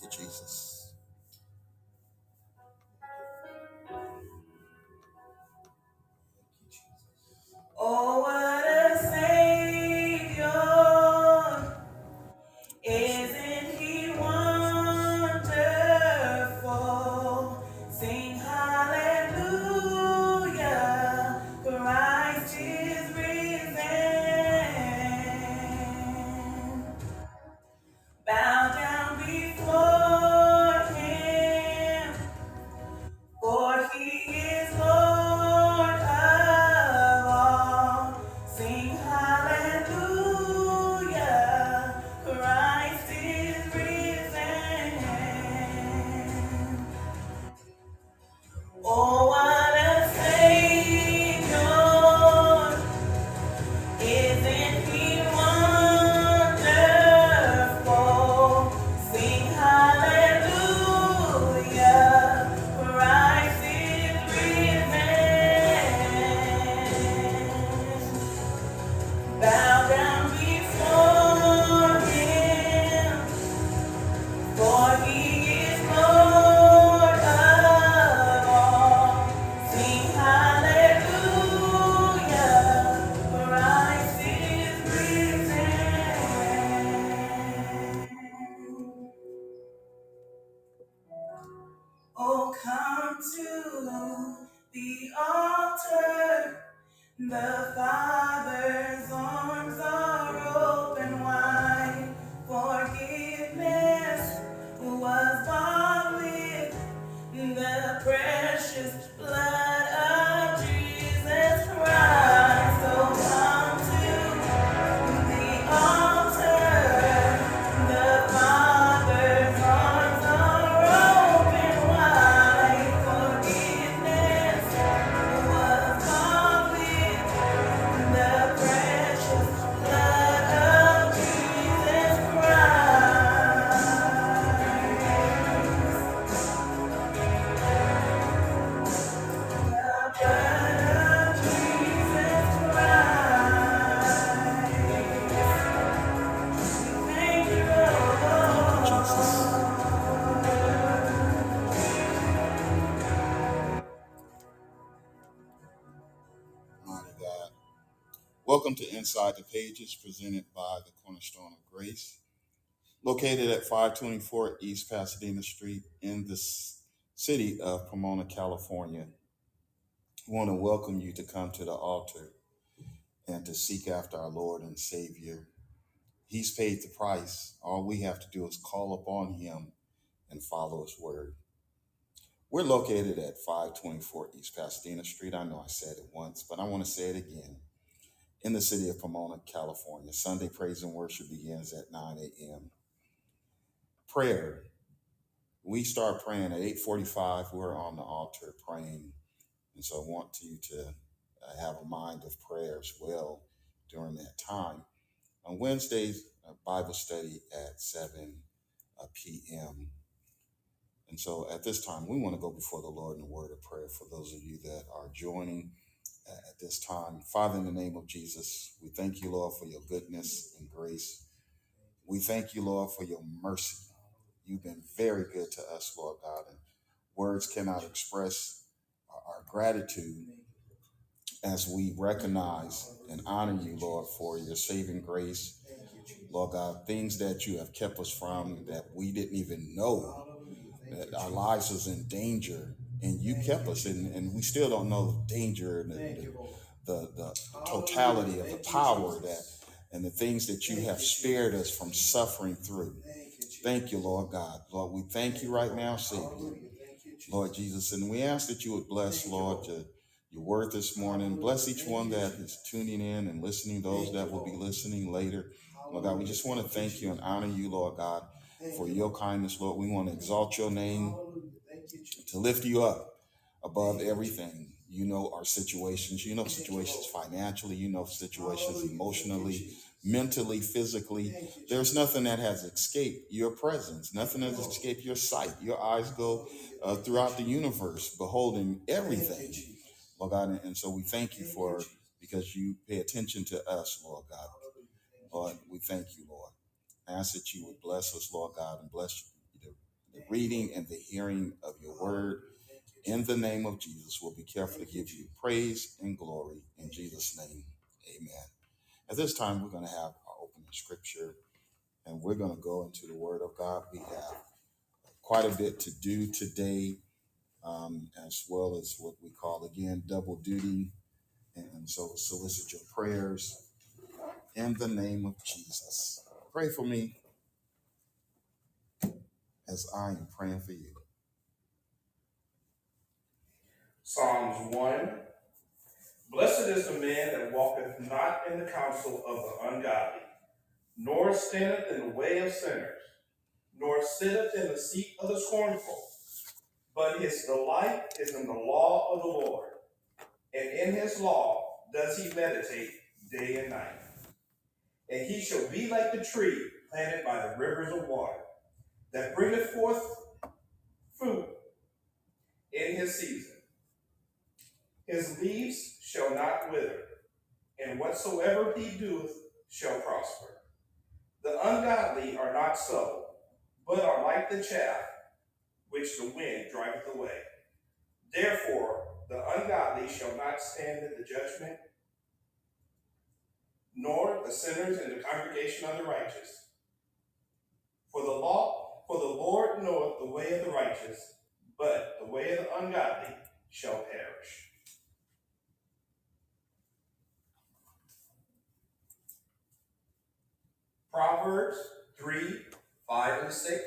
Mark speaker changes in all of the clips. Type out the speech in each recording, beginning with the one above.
Speaker 1: Thank you, Jesus. Inside the Pages, presented by the Cornerstone of Grace, located at 524 East Pasadena Street in the city of Pomona, California. We want to welcome you to come to the altar and to seek after our Lord and Savior. He's paid the price. All we have to do is call upon Him and follow His word. We're located at 524 East Pasadena Street. I know I said it once, but I want to say it again. In the city of Pomona, California. Sunday praise and worship begins at 9 a.m. Prayer. We start praying at 8:45. We're on the altar praying, and so I want you to uh, have a mind of prayer as well during that time. On Wednesdays, Bible study at 7 uh, p.m. And so at this time, we want to go before the Lord in a word of prayer for those of you that are joining at this time. Father, in the name of Jesus, we thank you, Lord, for your goodness and grace. We thank you, Lord, for your mercy. You've been very good to us, Lord God, and words cannot express our gratitude as we recognize and honor you, Lord, for your saving grace. Lord God, things that you have kept us from that we didn't even know that our lives was in danger and you kept us in, and we still don't know the danger and the, the, the, the totality of the power that and the things that you have spared us from suffering through. Thank you, Lord God. Lord, we thank you right now, Savior. Lord Jesus, and we ask that you would bless, Lord, your, your word this morning. Bless each one that is tuning in and listening, those that will be listening later. Lord God, we just want to thank you and honor you, Lord God, for your kindness, Lord. We want to exalt your name to lift you up above everything. You know our situations. You know situations financially. You know situations emotionally, mentally, physically. There's nothing that has escaped your presence. Nothing has escaped your sight. Your eyes go uh, throughout the universe, beholding everything, Lord God. And and so we thank you for because you pay attention to us, Lord God. Lord, we thank you, Lord. I ask that you would bless us, Lord God, and bless the, reading and the hearing of your word. In the name of Jesus, we'll be careful to give you praise and glory. In Jesus' name, amen. At this time, we're going to have our opening scripture and we're going to go into the word of God. We have quite a bit to do today, um, as well as what we call again double duty. And so solicit your prayers in the name of Jesus. Pray for me as I am praying for you. Psalms 1 Blessed is the man that walketh not in the counsel of the ungodly, nor standeth in the way of sinners, nor sitteth in the seat of the scornful,
Speaker 2: But his delight is in the law of the Lord, and in his law does he meditate day and night. And he shall be like the tree planted by the rivers of water, that bringeth forth fruit in his season. His leaves shall not wither, and whatsoever he doeth shall prosper. The ungodly are not so, but are like the chaff which the wind driveth away. Therefore, the ungodly shall not stand in the judgment, nor the sinners in the congregation of the righteous. For the law, for the Lord knoweth the way of the righteous, but the way of the ungodly shall perish. Proverbs 3 5 and 6.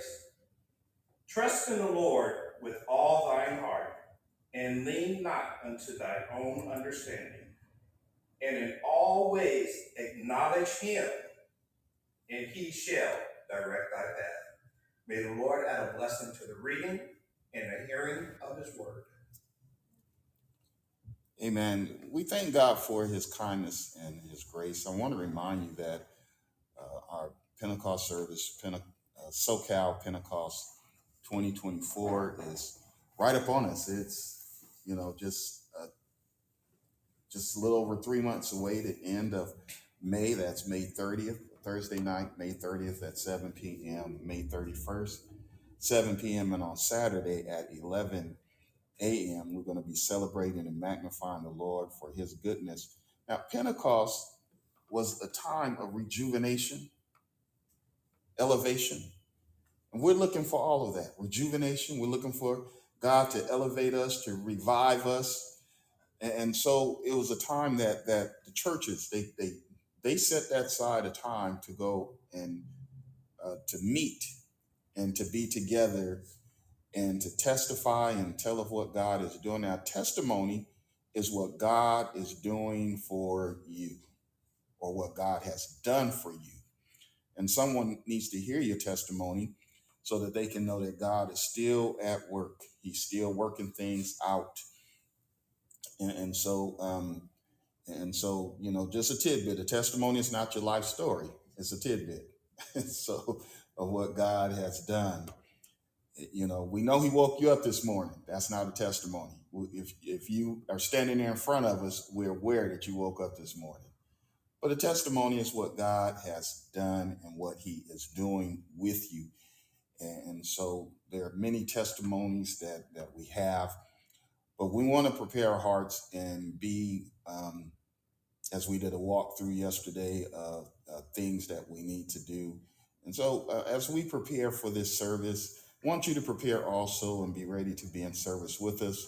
Speaker 2: Trust in the Lord with all thine heart, and lean not unto thy own understanding. And in all ways acknowledge him, and he shall direct thy path. May the Lord add a blessing to the reading and the hearing of his word.
Speaker 1: Amen. We thank God for his kindness and his grace. I want to remind you that uh, our Pentecost service, Pente- uh, SoCal Pentecost 2024, is right up on us. It's, you know, just uh, just a little over three months away, the end of May. That's May 30th, Thursday night, May 30th at 7 p.m., May 31st, 7 p.m., and on Saturday at 11 a.m., we're going to be celebrating and magnifying the Lord for his goodness. Now, Pentecost was a time of rejuvenation, elevation. And we're looking for all of that rejuvenation. We're looking for God to elevate us, to revive us. And, and so it was a time that that the churches they they they set that side a time to go and uh, to meet and to be together and to testify and tell of what God is doing. Now, testimony is what God is doing for you or what God has done for you. And someone needs to hear your testimony so that they can know that God is still at work. He's still working things out. And, and so, um, and so, you know, just a tidbit. A testimony is not your life story. It's a tidbit. so of what God has done. You know, we know He woke you up this morning. That's not a testimony. If if you are standing there in front of us, we're aware that you woke up this morning. But a testimony is what God has done and what He is doing with you. And so there are many testimonies that, that we have, but we want to prepare our hearts and be, um, as we did a walkthrough yesterday, of uh, things that we need to do. And so uh, as we prepare for this service, want you to prepare also and be ready to be in service with us.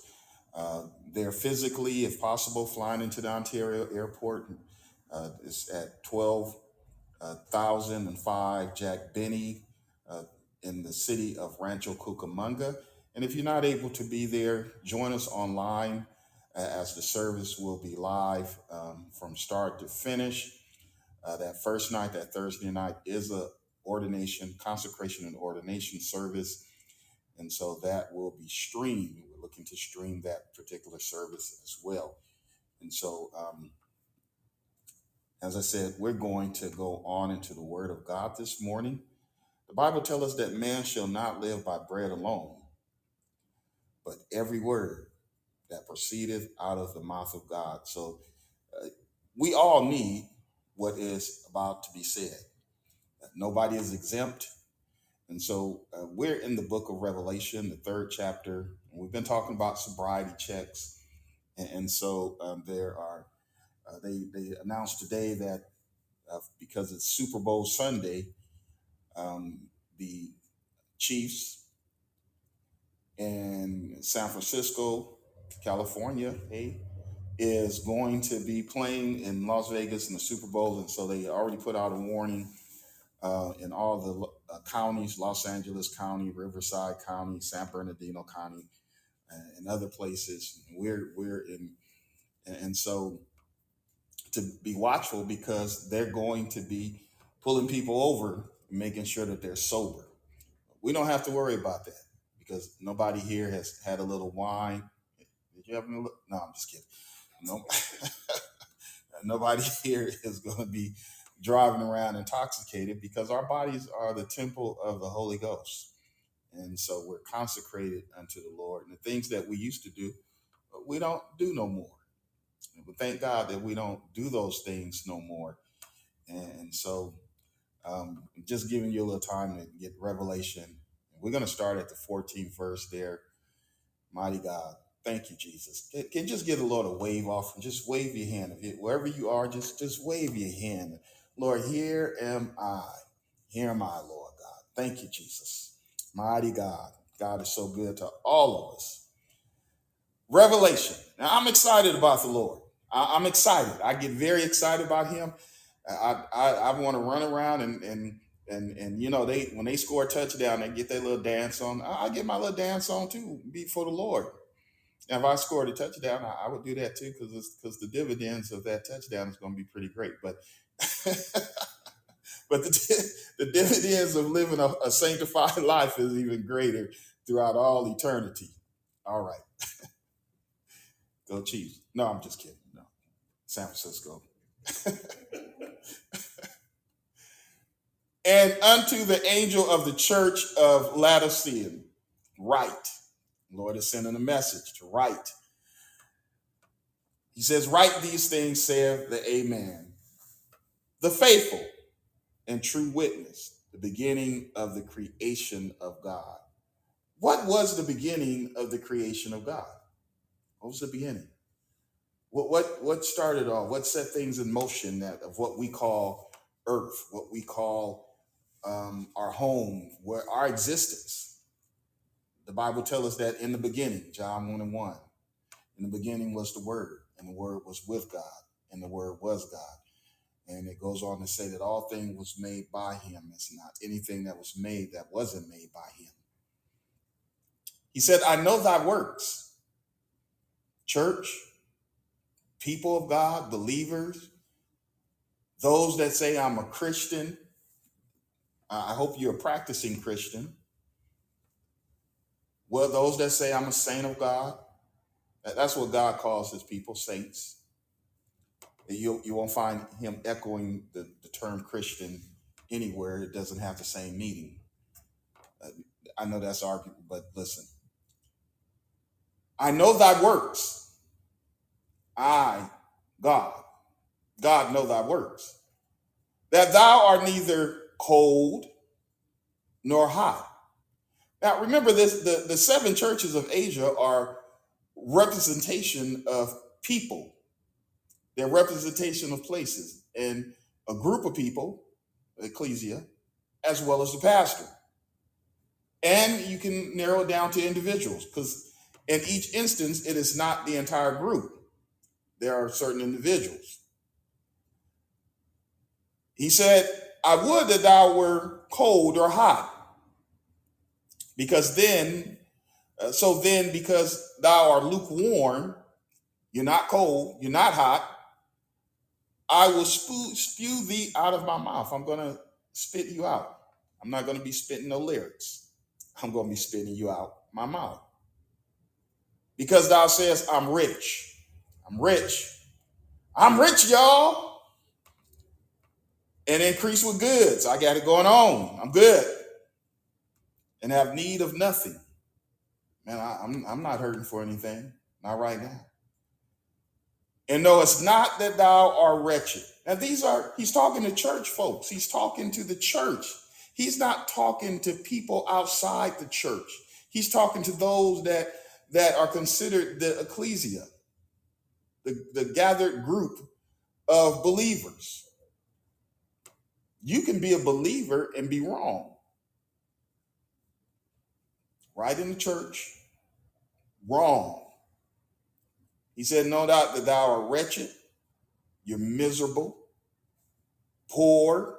Speaker 1: Uh, they're physically, if possible, flying into the Ontario airport. Uh, it's at 12,005 Jack Benny uh, in the city of Rancho Cucamonga. And if you're not able to be there, join us online uh, as the service will be live um, from start to finish. Uh, that first night, that Thursday night, is a ordination, consecration, and ordination service, and so that will be streamed. We're looking to stream that particular service as well. And so, um, as I said, we're going to go on into the Word of God this morning. The Bible tells us that man shall not live by bread alone, but every word that proceedeth out of the mouth of God. So uh, we all need what is about to be said. Nobody is exempt. And so uh, we're in the book of Revelation, the third chapter. And we've been talking about sobriety checks. And, and so um, there are, uh, they, they announced today that uh, because it's Super Bowl Sunday, um, the Chiefs in San Francisco, California, hey, is going to be playing in Las Vegas in the Super Bowl. And so they already put out a warning uh, in all the uh, counties Los Angeles County, Riverside County, San Bernardino County, uh, and other places. We're, we're in, and so to be watchful because they're going to be pulling people over, making sure that they're sober. We don't have to worry about that because nobody here has had a little wine. Did you have a look? No, I'm just kidding. No, nobody here is going to be driving around intoxicated because our bodies are the temple of the Holy Ghost. And so we're consecrated unto the Lord. And the things that we used to do, we don't do no more. But thank God that we don't do those things no more. And so um, just giving you a little time to get revelation. We're going to start at the 14th verse there. Mighty God. Thank you, Jesus. Can, can just get a Lord a wave off and just wave your hand. If it, wherever you are, just just wave your hand. Lord, here am I. Here am I, Lord God. Thank you, Jesus. Mighty God. God is so good to all of us. Revelation. Now I'm excited about the Lord. I, I'm excited. I get very excited about Him. I I, I want to run around and and and and you know they when they score a touchdown, they get their little dance on. I, I get my little dance on too, before the Lord. If I scored a touchdown, I, I would do that too because because the dividends of that touchdown is going to be pretty great. But but the, the dividends of living a, a sanctified life is even greater throughout all eternity. All right, go Chiefs. No, I'm just kidding. No, San Francisco. and unto the angel of the church of Laodicea, write. Lord is sending a message to write. He says, Write these things, saith the Amen. The faithful and true witness, the beginning of the creation of God. What was the beginning of the creation of God? What was the beginning? What what what started off? What set things in motion that of what we call earth, what we call um, our home, where our existence? The Bible tells us that in the beginning, John 1 and 1. In the beginning was the Word, and the Word was with God, and the Word was God. And it goes on to say that all things was made by him. It's not anything that was made that wasn't made by him. He said, I know thy works. Church, people of God, believers, those that say I'm a Christian, I hope you're a practicing Christian. Well, those that say I'm a saint of God, that- that's what God calls his people, saints. You, you won't find him echoing the, the term Christian anywhere. It doesn't have the same meaning. Uh, I know that's arguable, but listen. I know thy works. I, God, God know thy works. That thou art neither cold nor hot. Now remember this, the, the seven churches of Asia are representation of people. They're representation of places and a group of people, ecclesia, as well as the pastor. And you can narrow it down to individuals because in each instance, it is not the entire group. There are certain individuals. He said, I would that thou were cold or hot, because then, uh, so then, because thou art lukewarm, you're not cold, you're not hot, I will spew, spew thee out of my mouth. I'm going to spit you out. I'm not going to be spitting no lyrics. I'm going to be spitting you out my mouth. Because thou says, I'm rich. I'm rich. I'm rich, y'all. And increase with goods. I got it going on. I'm good. And have need of nothing. Man, I, I'm, I'm not hurting for anything. Not right now. And though it's not that thou art wretched. Now, these are, he's talking to church folks. He's talking to the church. He's not talking to people outside the church. He's talking to those that that are considered the ecclesia, the, the gathered group of believers. You can be a believer and be wrong. Right in the church, wrong. He said, No doubt that thou art wretched, you're miserable, poor,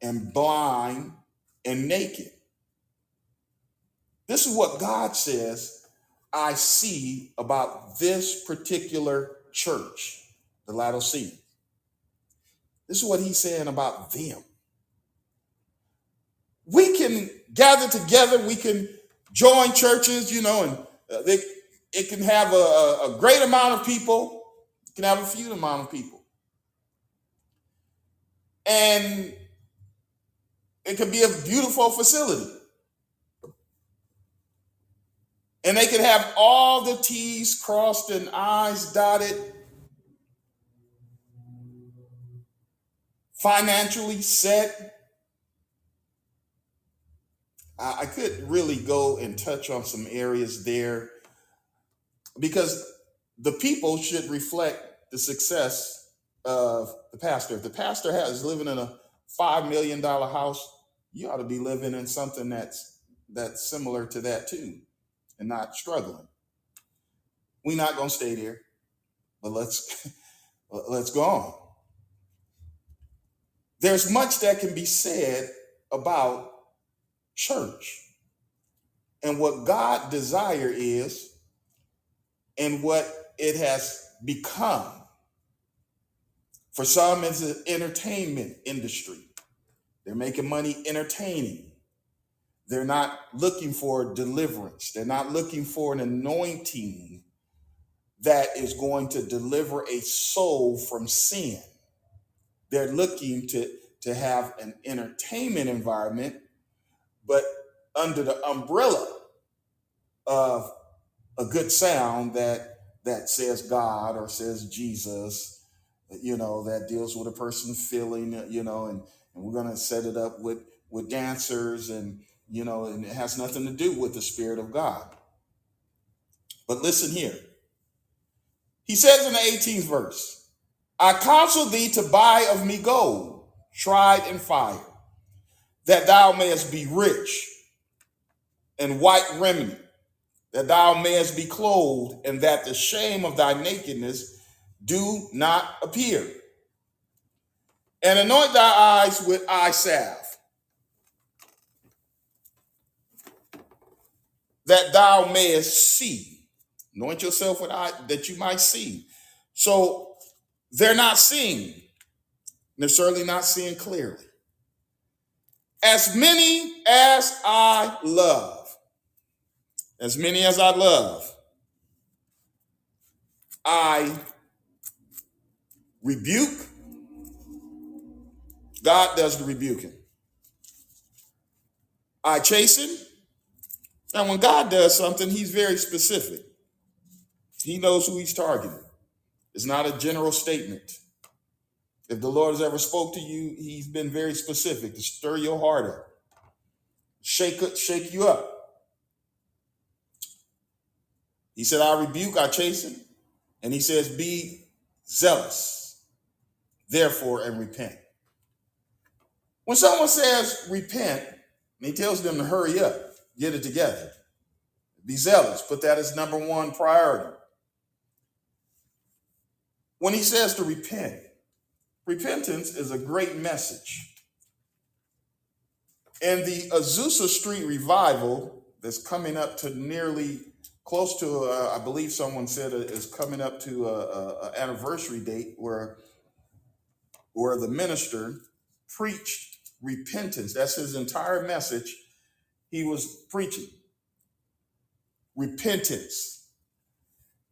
Speaker 1: and blind, and naked. This is what God says I see about this particular church, the Laodicea. This is what he's saying about them. We can gather together, we can join churches, you know, and uh, they, it can have a, a great amount of people, it can have a few amount of people, and it can be a beautiful facility, and they can have all the T's crossed and I's dotted, financially set. I, I could really go and touch on some areas there because the people should reflect the success of the pastor. If the pastor has living in a five million dollar house, you ought to be living in something that's that's similar to that too, and not struggling. We're not gonna stay there, but let's let's go on. There's much that can be said about church and what God desire is and what it has become. For some, it's an entertainment industry. They're making money entertaining. They're not looking for deliverance. They're not looking for an anointing that is going to deliver a soul from sin. They're looking to, to have an entertainment environment, but under the umbrella of a good sound that that says God or says Jesus, you know, that deals with a person feeling, you know, and, and we're gonna set it up with with dancers and you know, and it has nothing to do with the Spirit of God. But listen here. He says in the 18th verse, I counsel thee to buy of me gold, tried in fire, that thou mayest be rich, and white raiment, that thou mayest be clothed, and that the shame of thy nakedness do not appear. And anoint thy eyes with eye salve, that thou mayest see. Anoint yourself with eye that you might see. So they're not seeing. They're certainly not seeing clearly. As many as I love, as many as I love, I rebuke. God does the rebuking. I chasten. And when God does something, he's very specific. He knows who he's targeting. It's not a general statement. If the Lord has ever spoke to you, he's been very specific to stir your heart up, shake it, shake you up. He said, I rebuke, I chasten. And he says, be zealous, therefore, and repent. When someone says repent, and he tells them to hurry up, get it together, be zealous, put that as number one priority. When he says to repent, repentance is a great message. And the Azusa Street revival that's coming up to nearly close to, uh, I believe someone said it is coming up to a, a, a anniversary date where where the minister preached repentance. That's his entire message. He was preaching repentance.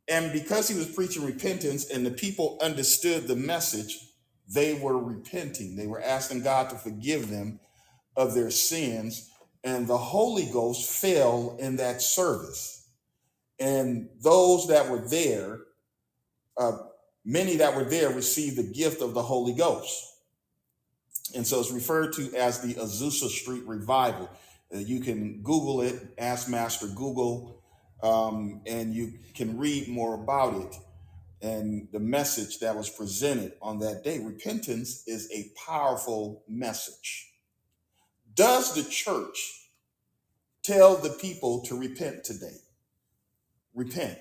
Speaker 1: And because he was preaching repentance and the people understood the message, they were repenting. They were asking God to forgive them of their sins. And the Holy Ghost fell in that service. And those that were there, uh, many that were there received the gift of the Holy Ghost. And so it's referred to as the Azusa Street Revival. Uh, you can Google it, ask Master Google, um, and you can read more about it and the message that was presented on that day. Repentance is a powerful message. Does the church tell the people to repent today? Repent.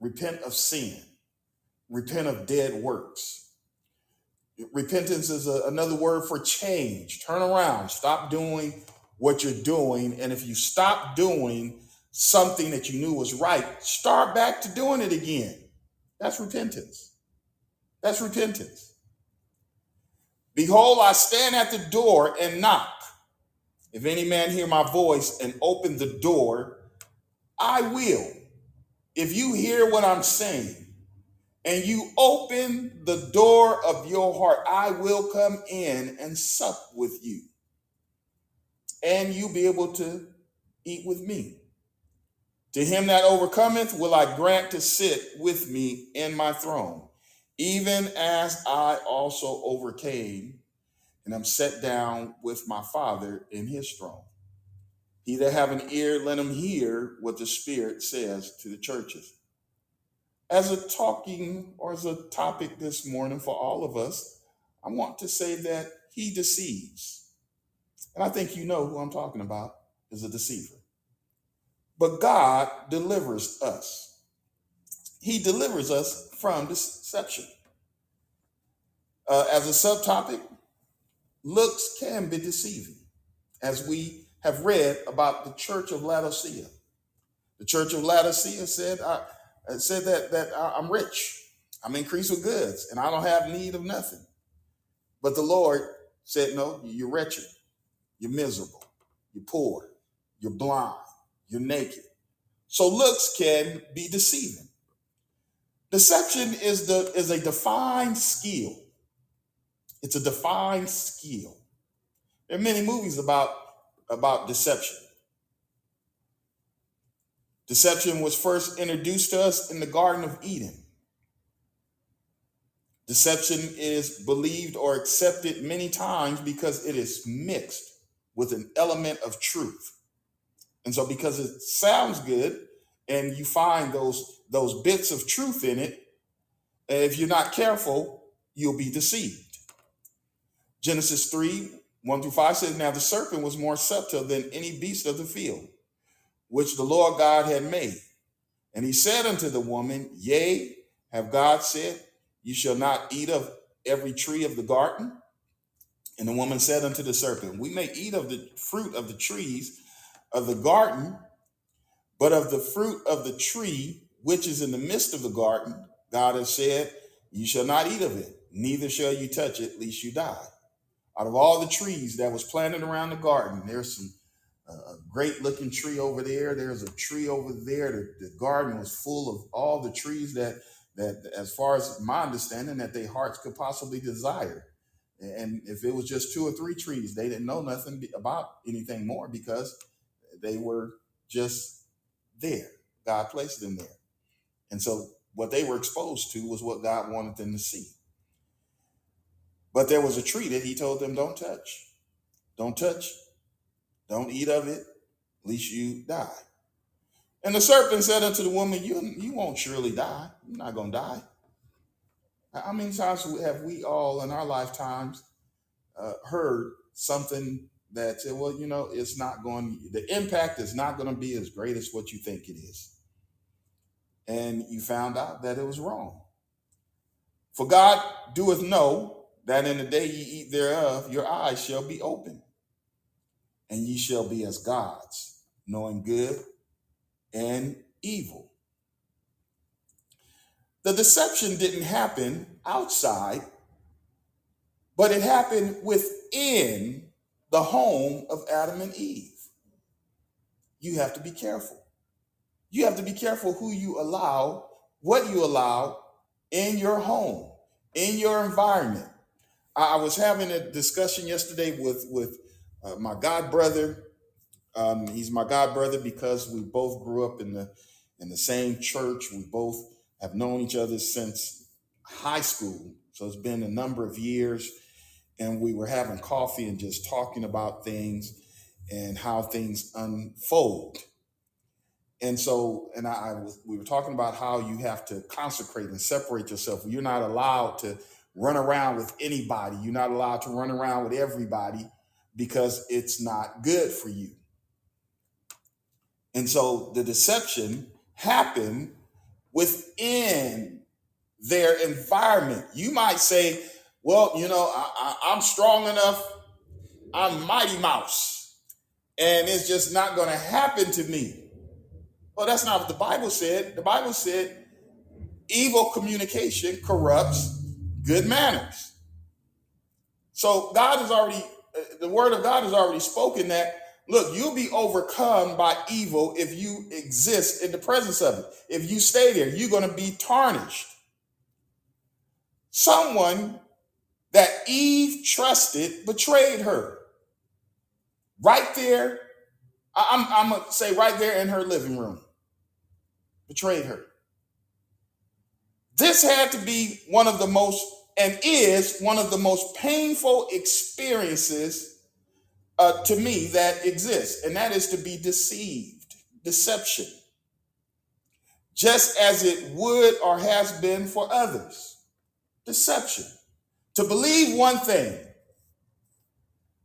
Speaker 1: Repent of sin. Repent of dead works. Repentance is a- another word for change. Turn around. Stop doing what you're doing. And if you stop doing something that you knew was right, start back to doing it again. That's repentance. That's repentance. Behold, I stand at the door and knock. If any man hear my voice and open the door, I will, if you hear what I'm saying and you open the door of your heart, I will come in and sup with you, and you'll be able to eat with me. To him that overcometh will I grant to sit with me in my throne, even as I also overcame and am set down with my Father in his throne. He that have an ear, let him hear what the Spirit says to the churches. As a talking or as a topic this morning for all of us, I want to say that he deceives. And I think you know who I'm talking about is a deceiver. But God delivers us. He delivers us from deception. Uh, as a subtopic, looks can be deceiving, as we have read about the church of Laodicea. The church of Laodicea said, I, said that, that I'm rich, I'm increased with goods, and I don't have need of nothing. But the Lord said, No, you're wretched, you're miserable, you're poor, you're blind, you're naked. So looks can be deceiving. Deception is the is a defined skill. It's a defined skill. There are many movies about about deception. Deception was first introduced to us in the Garden of Eden. Deception is believed or accepted many times because it is mixed with an element of truth. And so because it sounds good and you find those those bits of truth in it, if you're not careful, you'll be deceived. Genesis 3, 1 through 5 says, Now the serpent was more subtle than any beast of the field, which the Lord God had made. And he said unto the woman, Yea, have God said, You shall not eat of every tree of the garden? And the woman said unto the serpent, We may eat of the fruit of the trees of the garden, but of the fruit of the tree which is in the midst of the garden, God has said, You shall not eat of it, neither shall you touch it, lest you die. Out of all the trees that was planted around the garden, there's some uh, a great looking tree over there. There's a tree over there. The, the garden was full of all the trees that that, as far as my understanding, that their hearts could possibly desire. And if it was just two or three trees, they didn't know nothing about anything more because they were just there. God placed them there. And so what they were exposed to was what God wanted them to see. But there was a tree that he told them, don't touch. Don't touch. Don't eat of it, lest you die. And the serpent said unto the woman, You, you won't surely die. You're not going to die. How many times have we all in our lifetimes uh, heard something that said, well, you know, it's not going, the impact is not going to be as great as what you think it is. And you found out that it was wrong. For God doeth know that in the day ye eat thereof, your eyes shall be open, and ye shall be as gods, knowing good and evil. The deception didn't happen outside, but it happened within the home of Adam and Eve. You have to be careful. You have to be careful who you allow, what you allow in your home, in your environment. I was having a discussion yesterday with with uh, my god brother. Um, he's my god brother because we both grew up in the in the same church. We both have known each other since high school, so it's been a number of years and we were having coffee and just talking about things and how things unfold. And so, and I, I was, we were talking about how you have to consecrate and separate yourself. You're not allowed to run around with anybody. You're not allowed to run around with everybody because it's not good for you. And so the deception happened within their environment. You might say, well, you know, I, I, I'm strong enough. I'm Mighty Mouse. And it's just not going to happen to me. Well, that's not what the Bible said. The Bible said evil communication corrupts good manners. So God has already, uh, the word of God has already spoken that Look, you'll be overcome by evil if you exist in the presence of it. If you stay there, you're going to be tarnished. Someone that Eve trusted betrayed her. Right there, I'm, I'm going to say right there in her living room, betrayed her. This had to be one of the most, and is one of the most painful experiences uh, to me that exists, and that is to be deceived, deception, just as it would or has been for others. Deception. To believe one thing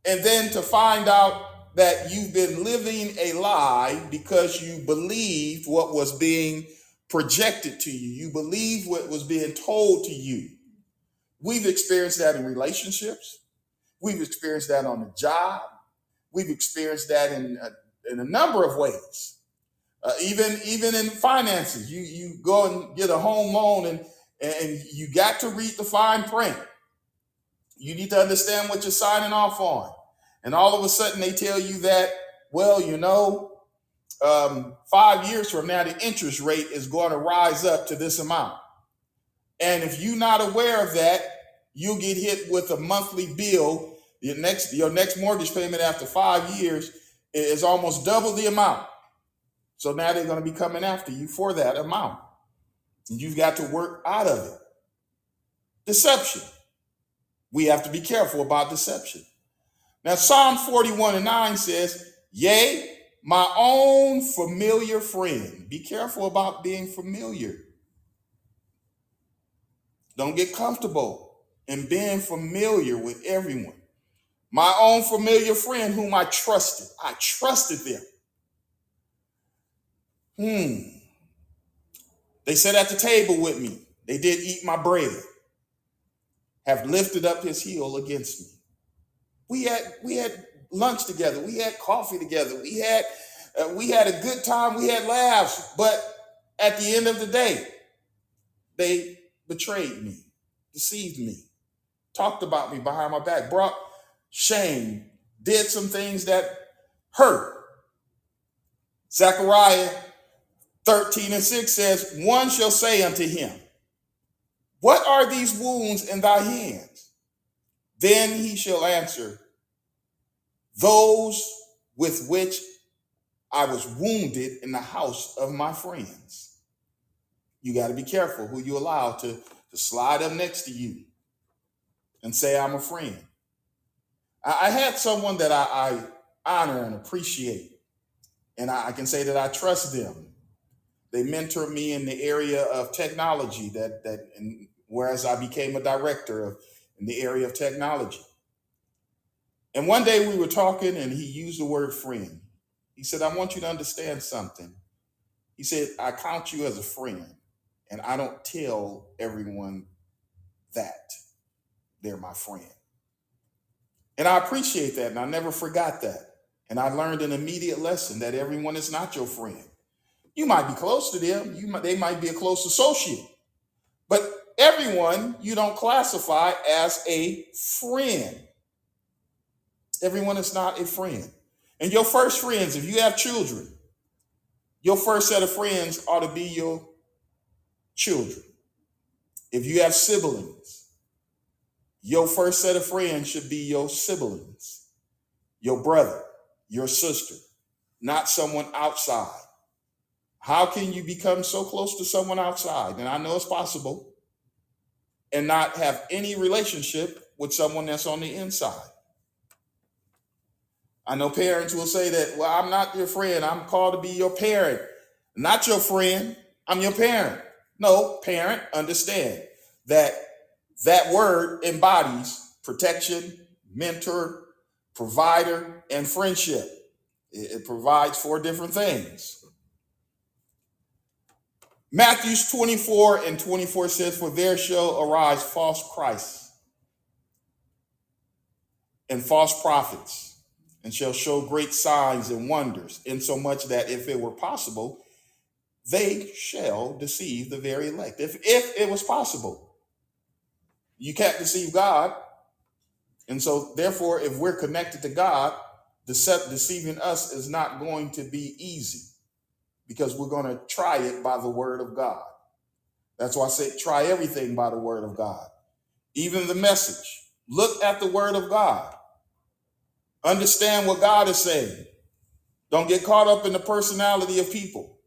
Speaker 1: and then to find out that you've been living a lie because you believed what was being projected to you, you believed what was being told to you. We've experienced that in relationships, we've experienced that on the job, we've experienced that in a, in a number of ways. Uh, even even in finances, you you go and get a home loan and and you got to read the fine print. You need to understand what you're signing off on. And all of a sudden, they tell you that, well, you know, um, five years from now, the interest rate is going to rise up to this amount. And if you're not aware of that, you'll get hit with a monthly bill. Your next your next mortgage payment after five years is almost double the amount. So now they're going to be coming after you for that amount. And you've got to work out of it. Deception. We have to be careful about deception. Now, Psalm 41 and 9 says, Yea, my own familiar friend. Be careful about being familiar. Don't get comfortable in being familiar with everyone. My own familiar friend whom I trusted. I trusted them. Hmm. They sat at the table with me. They did eat my bread. Have lifted up his heel against me. We had we had lunch together. We had coffee together. We had uh, we had a good time. We had laughs. But at the end of the day, they betrayed me, deceived me, talked about me behind my back, brought shame, did some things that hurt. Zechariah 13 and 6 says, One shall say unto him, What are these wounds in thy hands? Then he shall answer, Those with which I was wounded in the house of my friends. You got to be careful who you allow to, to slide up next to you and say, I'm a friend. I, I had someone that I, I honor and appreciate, and I, I can say that I trust them. They mentor me in the area of technology that that whereas I became a director of in the area of technology. And one day we were talking and he used the word friend. He said, I want you to understand something. He said, I count you as a friend, and I don't tell everyone that they're my friend. And I appreciate that, and I never forgot that. And I learned an immediate lesson that everyone is not your friend. You might be close to them, you might, they might be a close associate, everyone you don't classify as a friend. Everyone is not a friend. And your first friends, if you have children, your first set of friends ought to be your children. If you have siblings, your first set of friends should be your siblings, your brother, your sister, not someone outside. How can you become so close to someone outside? And I know it's possible, and not have any relationship with someone that's on the inside. I know parents will say that, well, I'm not your friend. I'm called to be your parent. Not your friend. I'm your parent. No, parent, understand that that word embodies protection, mentor, provider, and friendship. It, provides four different things. Matthews 24 and 24 says, For there shall arise false Christs and false prophets and shall show great signs and wonders, insomuch that if it were possible, they shall deceive the very elect. If if it was possible, you can't deceive God. And so therefore, if we're connected to God, deceiving us is not going to be easy because we're going to try it by the word of God. That's why I say try everything by the word of God, even the message. Look at the word of God. Understand what God is saying. Don't get caught up in the personality of people.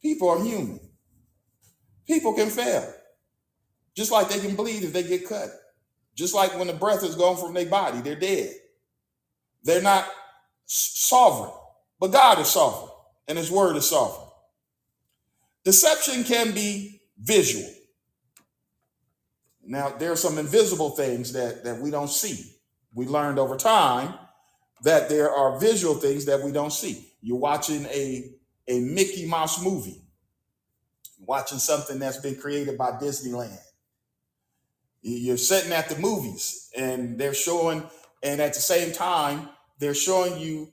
Speaker 1: People are human. People can fail, just like they can bleed if they get cut. Just like when the breath is gone from their body, they're dead. They're not sovereign, but God is sovereign and His word is sovereign. Deception can be visual. Now, there are some invisible things that, that we don't see. We learned over time that there are visual things that we don't see. You're watching a, a Mickey Mouse movie, watching something that's been created by Disneyland. You're sitting at the movies and they're showing, and at the same time, they're showing you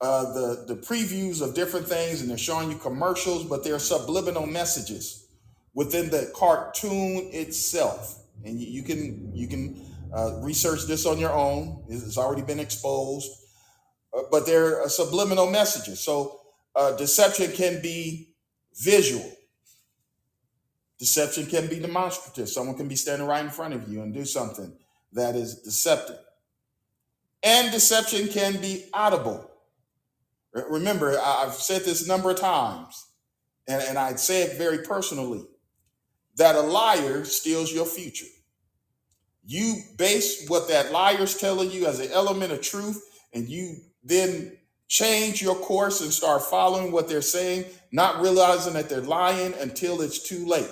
Speaker 1: uh, the, the previews of different things and they're showing you commercials, but there are subliminal messages within the cartoon itself. And you, you can you can uh, research this on your own. It's already been exposed, Uh, but there are subliminal messages. So uh, deception can be visual. Deception can be demonstrative. Someone can be standing right in front of you and do something that is deceptive. And deception can be audible. Re- Remember, I've said this a number of times, and, and I'd say it very personally that a liar steals your future. You base what that liar's telling you as an element of truth, and you then change your course and start following what they're saying, not realizing that they're lying until it's too late.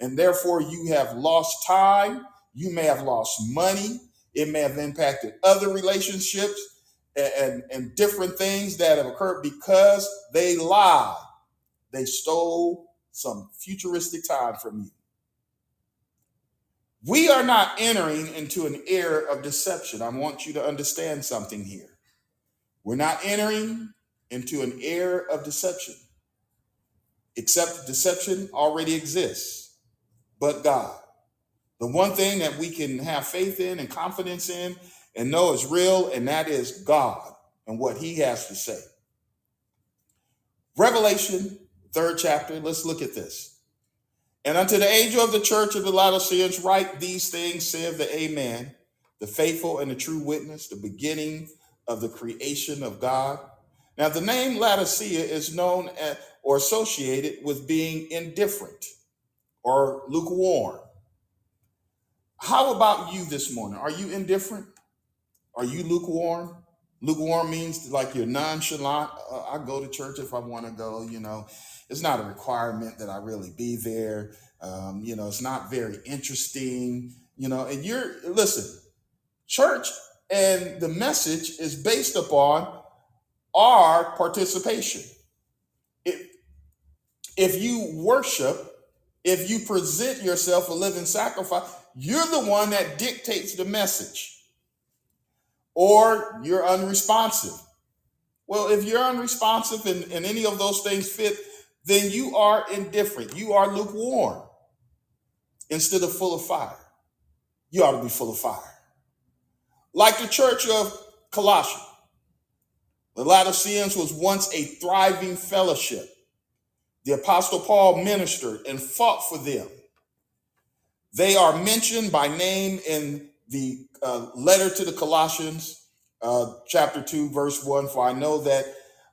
Speaker 1: And therefore, you have lost time, you may have lost money, it may have impacted other relationships and, and different things that have occurred because they lied. They stole some futuristic time from you. We are not entering into an era of deception. I want you to understand something here. We're not entering into an era of deception, except deception already exists, but God. The one thing that we can have faith in and confidence in and know is real, and that is God and what He has to say. Revelation, third chapter, let's look at this. And unto the angel of the church of the Laodiceans, write these things, saith the Amen, the faithful and the true witness, the beginning of the creation of God. Now, the name Laodicea is known as, or associated with being indifferent or lukewarm. How about you this morning? Are you indifferent? Are you lukewarm? Lukewarm means like you're nonchalant. Uh, I go to church if I want to go. You know, it's not a requirement that I really be there. Um, you know, it's not very interesting. You know, and you're listen. Church and the message is based upon our participation. If if you worship, if you present yourself a living sacrifice, you're the one that dictates the message or you're unresponsive. Well, if you're unresponsive and, and any of those things fit, then you are indifferent. You are lukewarm instead of full of fire. You ought to be full of fire. Like the church of Colossae, the Laodiceans was once a thriving fellowship. The Apostle Paul ministered and fought for them. They are mentioned by name in the uh, letter to the Colossians, uh, chapter 2, verse 1. For I know that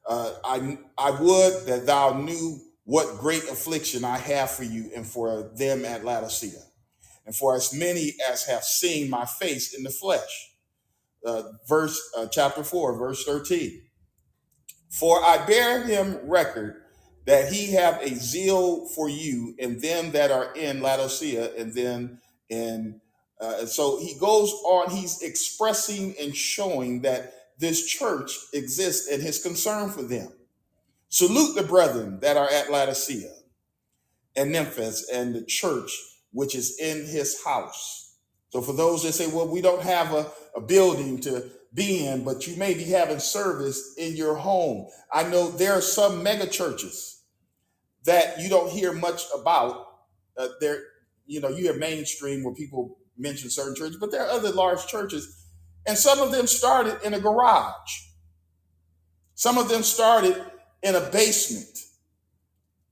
Speaker 1: uh, I, I would that thou knew what great affliction I have for you and for them at Laodicea, and for as many as have seen my face in the flesh. Uh, verse uh, chapter 4, verse 13. For I bear him record that he have a zeal for you and them that are in Laodicea and then in uh, and so he goes on, he's expressing and showing that this church exists and his concern for them. Salute the brethren that are at Laodicea and Nymphas and the church which is in his house. So for those that say, well, we don't have a, a building to be in, but you may be having service in your home. I know there are some mega churches that you don't hear much about. Uh, there, you know, you have mainstream where people mention certain churches, but there are other large churches, And some of them started in a garage. Some of them started in a basement.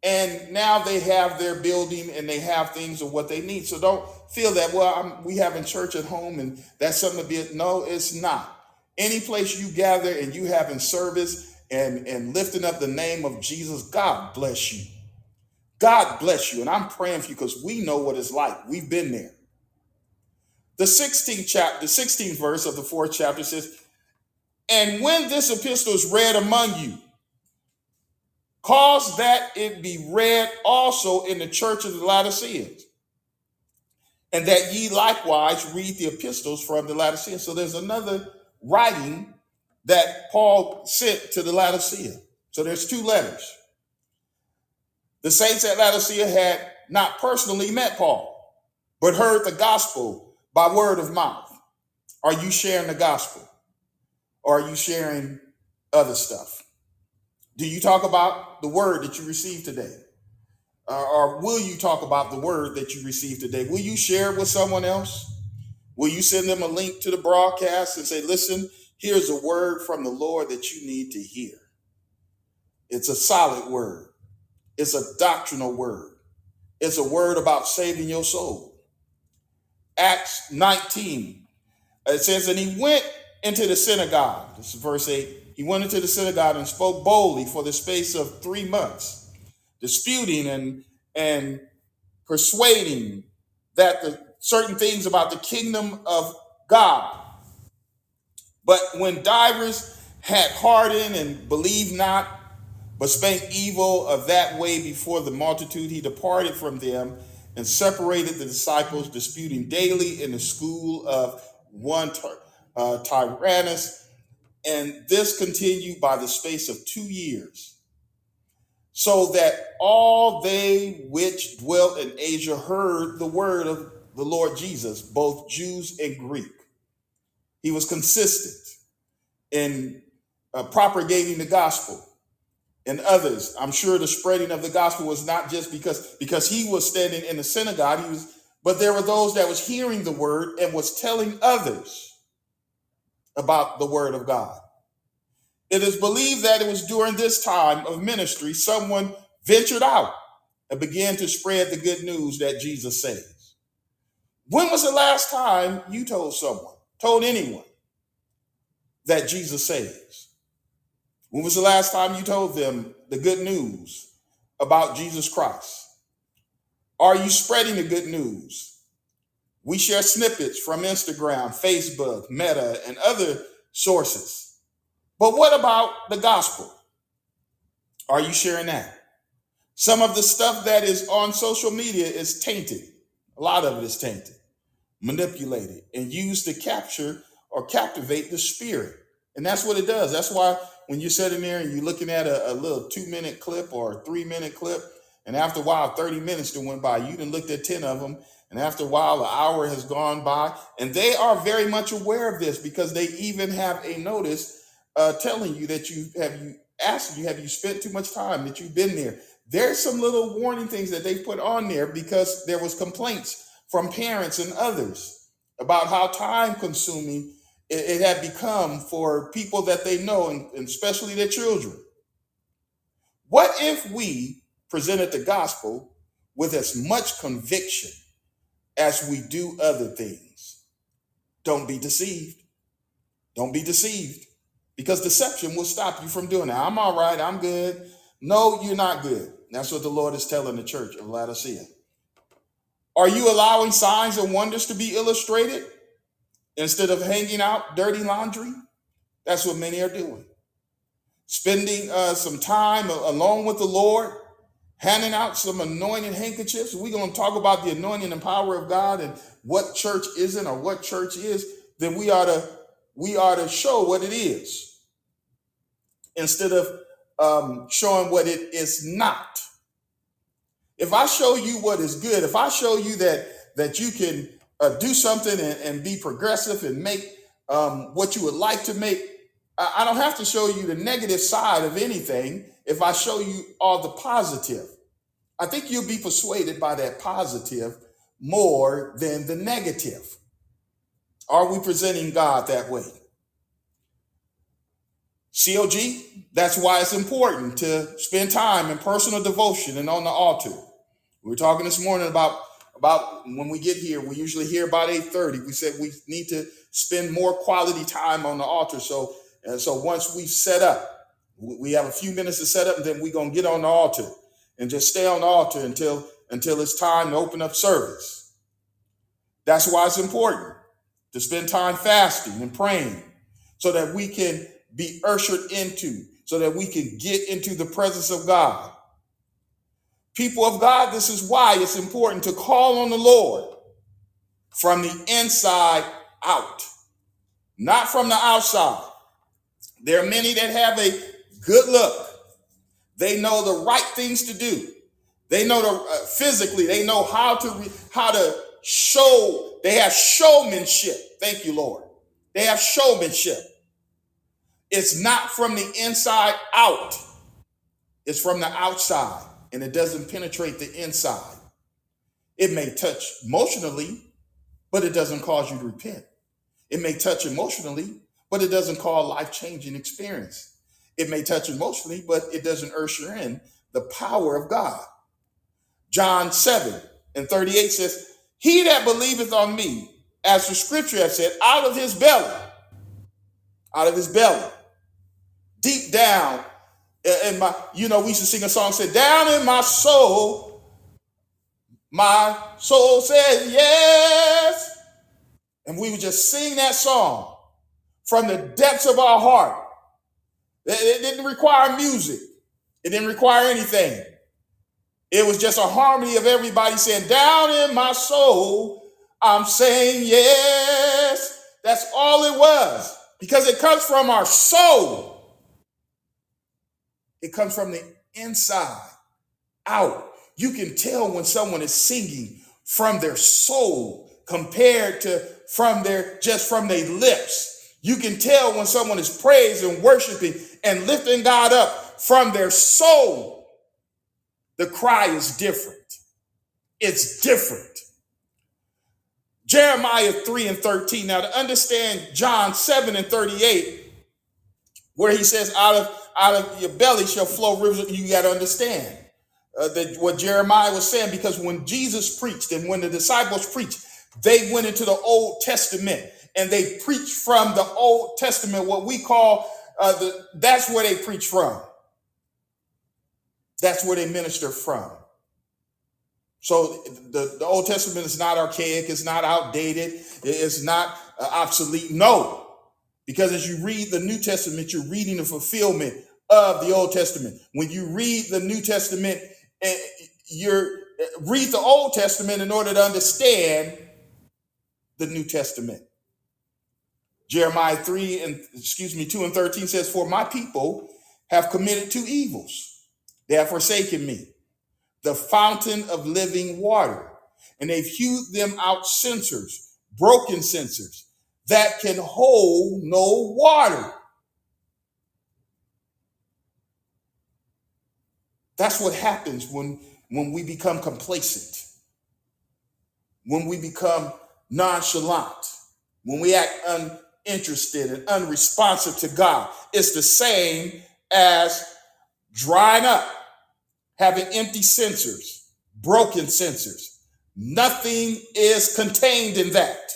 Speaker 1: And now they have their building and they have things of what they need. So don't feel that, well, I'm, we having church at home and that's something to be. No, it's not. Any place you gather and you having service and, and lifting up the name of Jesus, God bless you. God bless you. And I'm praying for you because we know what it's like. We've been there. The 16th chapter, the 16th verse of the fourth chapter says, And when this epistle is read among you, cause that it be read also in the church of the Laodiceans, and that ye likewise read the epistles from the Laodiceans. So there's another writing that Paul sent to the Laodicea. So there's two letters. The saints at Laodicea had not personally met Paul, but heard the gospel by word of mouth. Are you sharing the gospel? Or are you sharing other stuff? Do you talk about the word that you received today? Uh, or will you talk about the word that you received today? Will you share it with someone else? Will you send them a link to the broadcast and say, listen, here's a word from the Lord that you need to hear? It's a solid word, it's a doctrinal word, it's a word about saving your soul. Acts 19, it says, And he went into the synagogue. This is verse 8. He went into the synagogue and spoke boldly for the space of three months, disputing and, and persuading that the certain things about the kingdom of God. But when divers had hardened and believed not, but spake evil of that way before the multitude, he departed from them and separated the disciples, disputing daily in the school of one uh, Tyrannus. And this continued by the space of two years, so that all they which dwelt in Asia heard the word of the Lord Jesus, both Jews and Greek. He was consistent in uh, propagating the gospel and others. I'm sure the spreading of the gospel was not just because because he was standing in the synagogue, he was, but there were those that was hearing the word and was telling others about the word of God. It is believed that it was during this time of ministry someone ventured out and began to spread the good news that Jesus saves. When was the last time you told someone, told anyone that Jesus saves? When was the last time you told them the good news about Jesus Christ? Are you spreading the good news? We share snippets from Instagram, Facebook, Meta, and other sources. But what about the gospel? Are you sharing that? Some of the stuff that is on social media is tainted. A lot of it is tainted, manipulated, and used to capture or captivate the spirit. And that's what it does. That's why when you're sitting there and you're looking at a, a little two minute clip or a three minute clip, and after a while, 30 minutes to went by, you done looked at 10 of them, and after a while, an hour has gone by, and they are very much aware of this because they even have a notice uh, telling you that you have you asked you have you spent too much time that you've been there. There's some little warning things that they put on there because there was complaints from parents and others about how time consuming it, it had become for people that they know and, and especially their children. What if we presented the gospel with as much conviction as we do other things? Don't be deceived. Don't be deceived because deception will stop you from doing that. I'm all right. I'm good. No, you're not good. That's what the Lord is telling the church of Laodicea. Are you allowing signs and wonders to be illustrated? Instead of hanging out dirty laundry, that's what many are doing. Spending uh, some time alone with the Lord, handing out some anointing handkerchiefs. We're going to talk about the anointing and power of God and what church isn't or what church is. Then we ought to we ought to show what it is instead of um, showing what it is not. If I show you what is good, if I show you that that you can uh, do something and, and, be progressive and make um, what you would like to make. I, I don't have to show you the negative side of anything if I show you all the positive. I think you'll be persuaded by that positive more than the negative. Are we presenting God that way? COG, that's why it's important to spend time in personal devotion and on the altar. We were talking this morning about about when we get here. We usually hear about eight thirty. We said we need to spend more quality time on the altar. So and so once we set up, we have a few minutes to set up, and then we're gonna get on the altar and just stay on the altar until until it's time to open up service. That's why it's important to spend time fasting and praying so that we can be ushered into, so that we can get into the presence of God. People of God, this is why it's important to call on the Lord from the inside out, not from the outside. There are many that have a good look. They know the right things to do. They know the uh, physically. They know how to re- how to show. They have showmanship. Thank you, Lord. They have showmanship. It's not from the inside out. It's from the outside, and it doesn't penetrate the inside. It may touch emotionally, but it doesn't cause you to repent. It may touch emotionally, but it doesn't cause life changing experience. It may touch emotionally, but it doesn't usher in the power of God. John 7 and 38 says, He that believeth on me, as the scripture has said, out of his belly, out of his belly, deep down in my, you know, we used to sing a song said, Down in my soul, my soul said yes. And we would just sing that song from the depths of our heart. It, it didn't require music, it didn't require anything. It was just a harmony of everybody saying, Down in my soul, I'm saying yes. That's all it was because it comes from our soul, it comes from the inside out. You can tell when someone is singing from their soul compared to from their just from their lips. You can tell when someone is praising, worshiping, and lifting God up from their soul. The cry is different. It's different. Jeremiah 3 and 13. Now, to understand John 7 and 38, where he says, out of, out of your belly shall flow rivers, you got to understand uh, that what Jeremiah was saying, because when Jesus preached and when the disciples preached, they went into the Old Testament and they preached from the Old Testament, what we call uh, the, that's where they preach from. That's where they minister from. So the, the Old Testament is not archaic, it's not outdated, it's not uh, obsolete. No, because as you read the New Testament, you're reading the fulfillment of the Old Testament. When you read the New Testament, eh, you're eh, read the Old Testament in order to understand the New Testament. Jeremiah 3 and excuse me, 2 and 13 says, For my people have committed two evils. They have forsaken me the fountain of living water. And they've hewed them out cisterns, broken cisterns that can hold no water. That's what happens when, when we become complacent, when we become nonchalant, when we act uninterested and unresponsive to God. It's the same as drying up having empty cisterns, broken cisterns. Nothing is contained in that.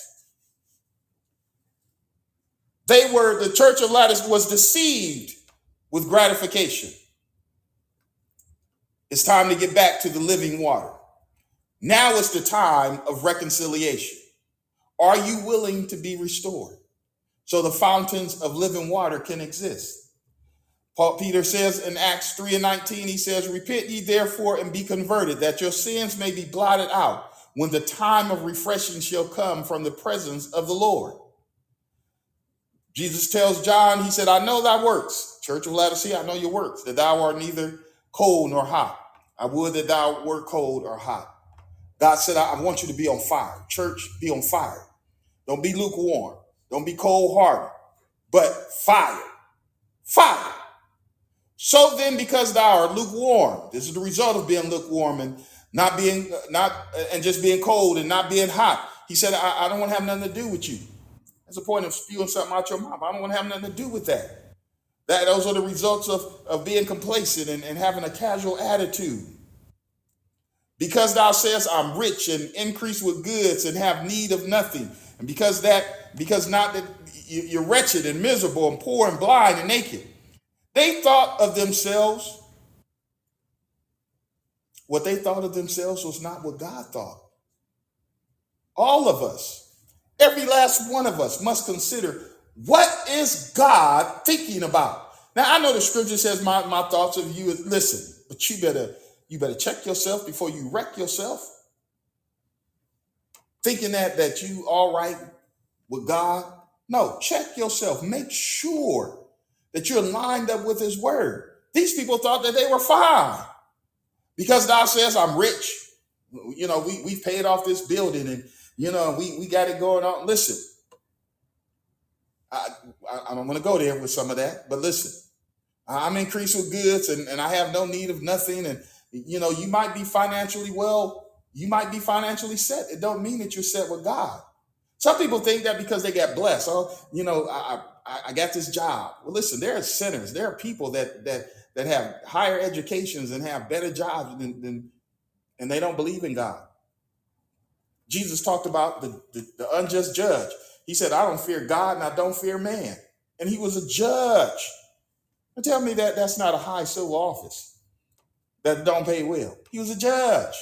Speaker 1: They were, the church of Lattice was deceived with gratification. It's time to get back to the living water. Now is the time of reconciliation. Are you willing to be restored so the fountains of living water can exist? Paul Peter says in Acts 3 and 19, he says, Repent ye therefore and be converted, that your sins may be blotted out when the time of refreshing shall come from the presence of the Lord. Jesus tells John, he said, I know thy works, Church of Laodicea, I know your works, that thou art neither cold nor hot. I would that thou were cold or hot. God said, I want you to be on fire. Church, be on fire. Don't be lukewarm. Don't be cold hearted, but fire. Fire. So then, because thou art lukewarm, this is the result of being lukewarm and not being not and just being cold and not being hot. He said, I, I don't want to have nothing to do with you. That's the point of spewing something out your mouth. I don't want to have nothing to do with that. That those are the results of, of being complacent and, and having a casual attitude. Because thou sayest, I'm rich and increase with goods and have need of nothing. And because that, because not that you- you're wretched and miserable and poor and blind and naked. They thought of themselves, what they thought of themselves was not what God thought. All of us, every last one of us must consider what is God thinking about. Now I know the scripture says my, my thoughts of you is listen, but you better you better check yourself before you wreck yourself, thinking that that you all right with God. No, check yourself. Make sure that you're lined up with his word. These people thought that they were fine. Because God says, I'm rich. You know, we, we paid off this building and, you know, we, we got it going on. Listen, I, I, don't want to go there with some of that, but listen, I'm increased with goods and, and I have no need of nothing. And, you know, you might be financially well, you might be financially set. It don't mean that you're set with God. Some people think that because they got blessed. Oh, you know, I, I, I got this job. Well, listen, there are sinners. There are people that that that have higher educations and have better jobs than, than and they don't believe in God. Jesus talked about the, the, the unjust judge. He said, I don't fear God and I don't fear man. And he was a judge. And tell me that that's not a high civil office that don't pay well. He was a judge.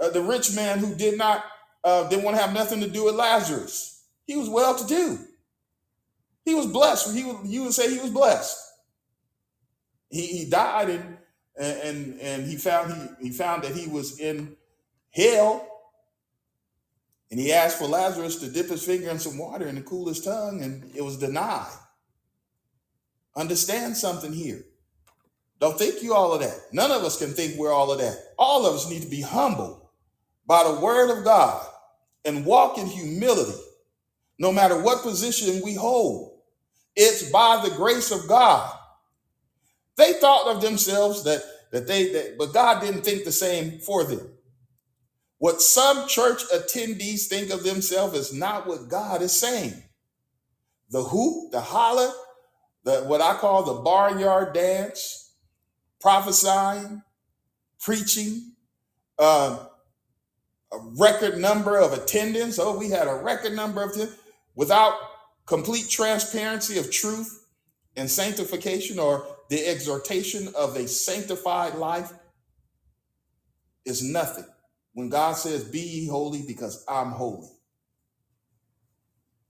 Speaker 1: Uh, the rich man who did not uh, didn't want to have nothing to do with Lazarus. He was well to do. He was blessed. He would, you would say he was blessed. He, he died and and and he found he, he found that he was in hell and he asked for Lazarus to dip his finger in some water and to cool his tongue and it was denied. Understand something here. Don't think you all of that. None of us can think we're all of that. All of us need to be humble by the word of God and walk in humility no matter what position we hold. It's by the grace of God. They thought of themselves that that they that, but God didn't think the same for them. What some church attendees think of themselves is not what God is saying. The hoop, the holler, the what I call the barnyard dance, prophesying, preaching, uh, a record number of attendance. Oh, we had a record number of attendance without complete transparency of truth and sanctification or the exhortation of a sanctified life is nothing. When God says, Be ye holy because I'm holy,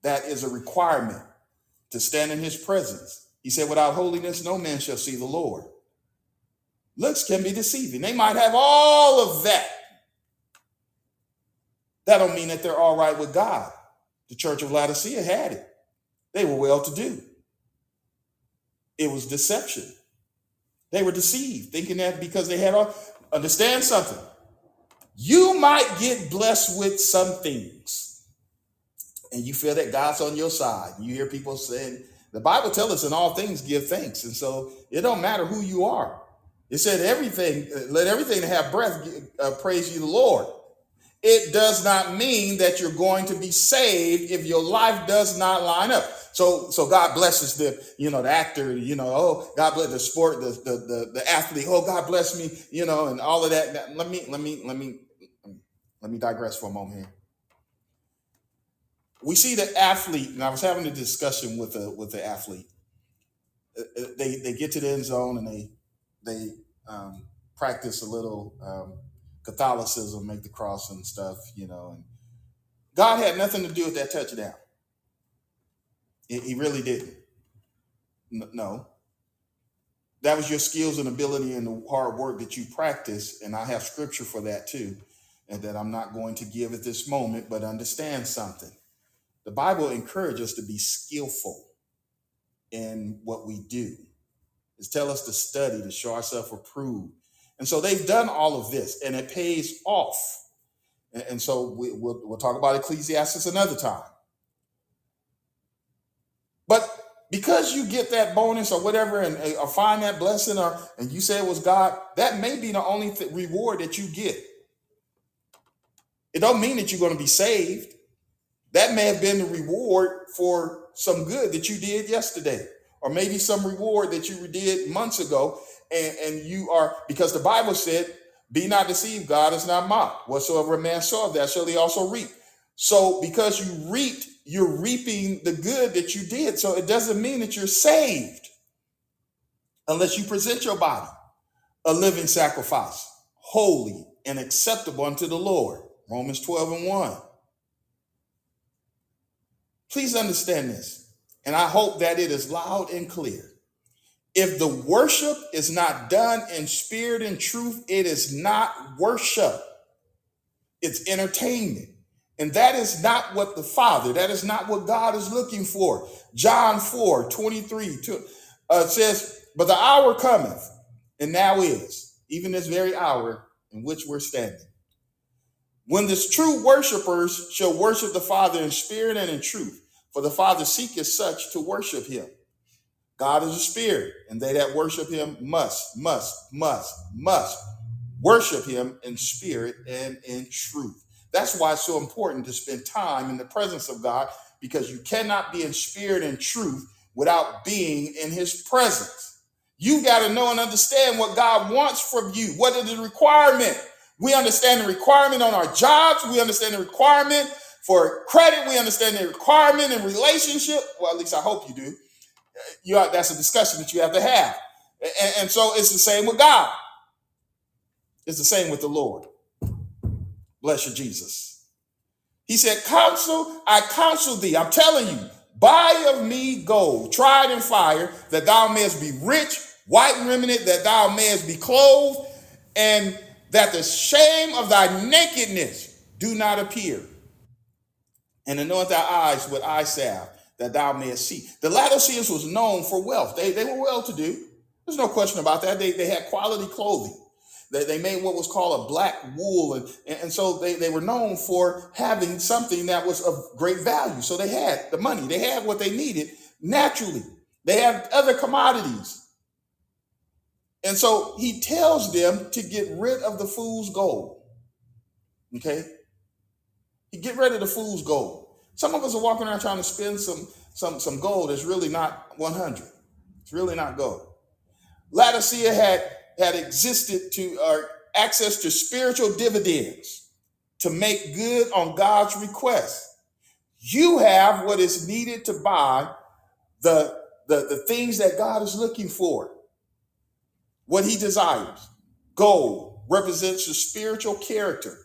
Speaker 1: that is a requirement to stand in his presence. He said, Without holiness, no man shall see the Lord. Looks can be deceiving. They might have all of that. That don't mean that they're all right with God. The church of Laodicea had it. They were well to do. It was deception. They were deceived, thinking that because they had all understand something. You might get blessed with some things, and you feel that God's on your side. You hear people saying, the Bible tells us in all things give thanks. And so it don't matter who you are. It said everything, let everything that have breath uh, praise you the Lord. It does not mean that you're going to be saved if your life does not line up. So, so God blesses the, you know, the actor, you know, oh, God bless the sport, the, the, the, the athlete. Oh, God bless me, you know, and all of that. Let me, let me, let me, let me digress for a moment here. We see the athlete, and I was having a discussion with a with the athlete. Uh, uh, They they get to the end zone and they they um, practice a little um, Catholicism, make the cross and stuff, you know. And God had nothing to do with that touchdown. He really didn't. No, that was your skills and ability and the hard work that you practice, and I have scripture for that too, and that I'm not going to give at this moment. But understand something: the Bible encourages us to be skillful in what we do. It's tell us to study to show ourselves approved, and so they've done all of this, and it pays off. And, and so we, we'll, we'll talk about Ecclesiastes another time. But because you get that bonus or whatever, and or find that blessing, or and you say it was God, that may be the only th- reward that you get. It don't mean that you're going to be saved. That may have been the reward for some good that you did yesterday, or maybe some reward that you did months ago. And, and you are, because the Bible said, Be not deceived, God is not mocked. Whatsoever a man soweth, that shall he also reap. So because you reaped, you're reaping the good that you did. So it doesn't mean that you're saved unless you present your body a living sacrifice, holy and acceptable unto the Lord. Romans 12 and 1. Please understand this, and I hope that it is loud and clear. If the worship is not done in spirit and truth, it is not worship, it's entertainment. And that is not what the Father, that is not what God is looking for. John 4 23 uh, says, But the hour cometh, and now is, even this very hour in which we're standing, when the true worshipers shall worship the Father in spirit and in truth. For the Father seeketh such to worship him. God is a spirit, and they that worship him must, must, must, must worship him in spirit and in truth. That's why it's so important to spend time in the presence of God, because you cannot be in spirit and truth without being in his presence. You got to know and understand what God wants from you. What is the requirement? We understand the requirement on our jobs. We understand the requirement for credit. We understand the requirement in relationship. Well, at least I hope you do. You are, that's a discussion that you have to have. And, and so it's the same with God. It's the same with the Lord. Bless you, Jesus. He said, Counsel, I counsel thee. I'm telling you, buy of me gold, tried in fire, that thou mayest be rich, white remnant, that thou mayest be clothed, and that the shame of thy nakedness do not appear and anoint thy eyes with eye salve, that thou mayest see. The Laodiceans was known for wealth. They, they were well to do. There's no question about that. They, they had quality clothing. They, they made what was called a black wool. And, and so they, they were known for having something that was of great value. So they had the money, they had what they needed naturally. They had other commodities. And so he tells them to get rid of the fool's gold. Okay? Get rid of the fool's gold. Some of us are walking around trying to spend some some some gold that's really not 100. It's really not gold. Laodicea had had existed to access to spiritual dividends to make good on God's request. You have what is needed to buy the, the, the things that God is looking for, what he desires. Gold represents the spiritual character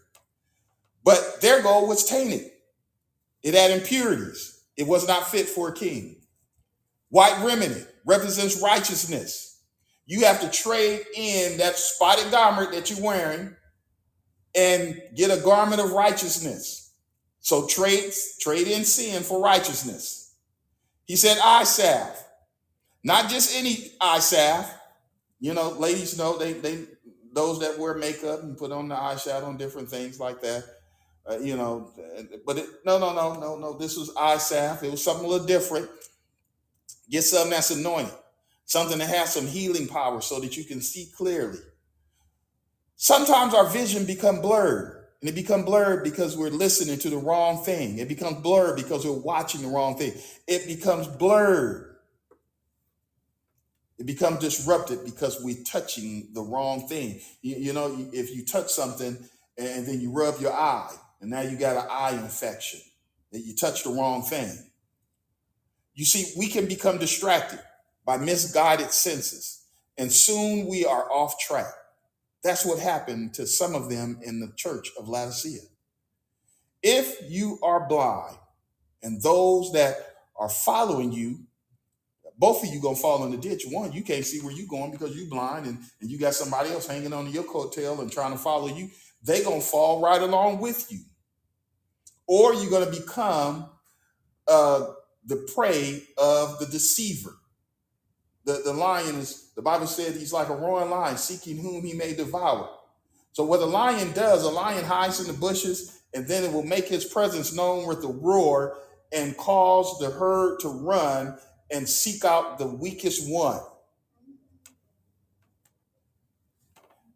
Speaker 1: but their gold was tainted. It had impurities. It was not fit for a king. White remnant represents righteousness. You have to trade in that spotted garment that you're wearing and get a garment of righteousness. So trade, trade in sin for righteousness. He said eye salve. Not just any eye salve. You know, ladies know they they those that wear makeup and put on the eyeshadow and different things like that uh, you know, but it, no, no, no, no, no. This was eye salve. It was something a little different. Get something that's anointed, something that has some healing power, so that you can see clearly. Sometimes our vision become blurred, and it become blurred because we're listening to the wrong thing. It becomes blurred because we're watching the wrong thing. It becomes blurred. It becomes disrupted because we're touching the wrong thing. You, you know, if you touch something and then you rub your eye and now you got an eye infection that you touch the wrong thing. You see, we can become distracted by misguided senses, and soon we are off track. That's what happened to some of them in the church of Laodicea. If you are blind, and those that are following you, both of you gonna fall in the ditch. One, you can't see where you're going because you're blind, and, and you got somebody else hanging on your coattail and trying to follow you. They gonna fall right along with you or you're to become uh, the prey of the deceiver. The, the lion is, the Bible said he's like a roaring lion seeking whom he may devour. So, what a lion does, a lion hides in the bushes and then it will make his presence known with a roar and cause the herd to run and seek out the weakest one.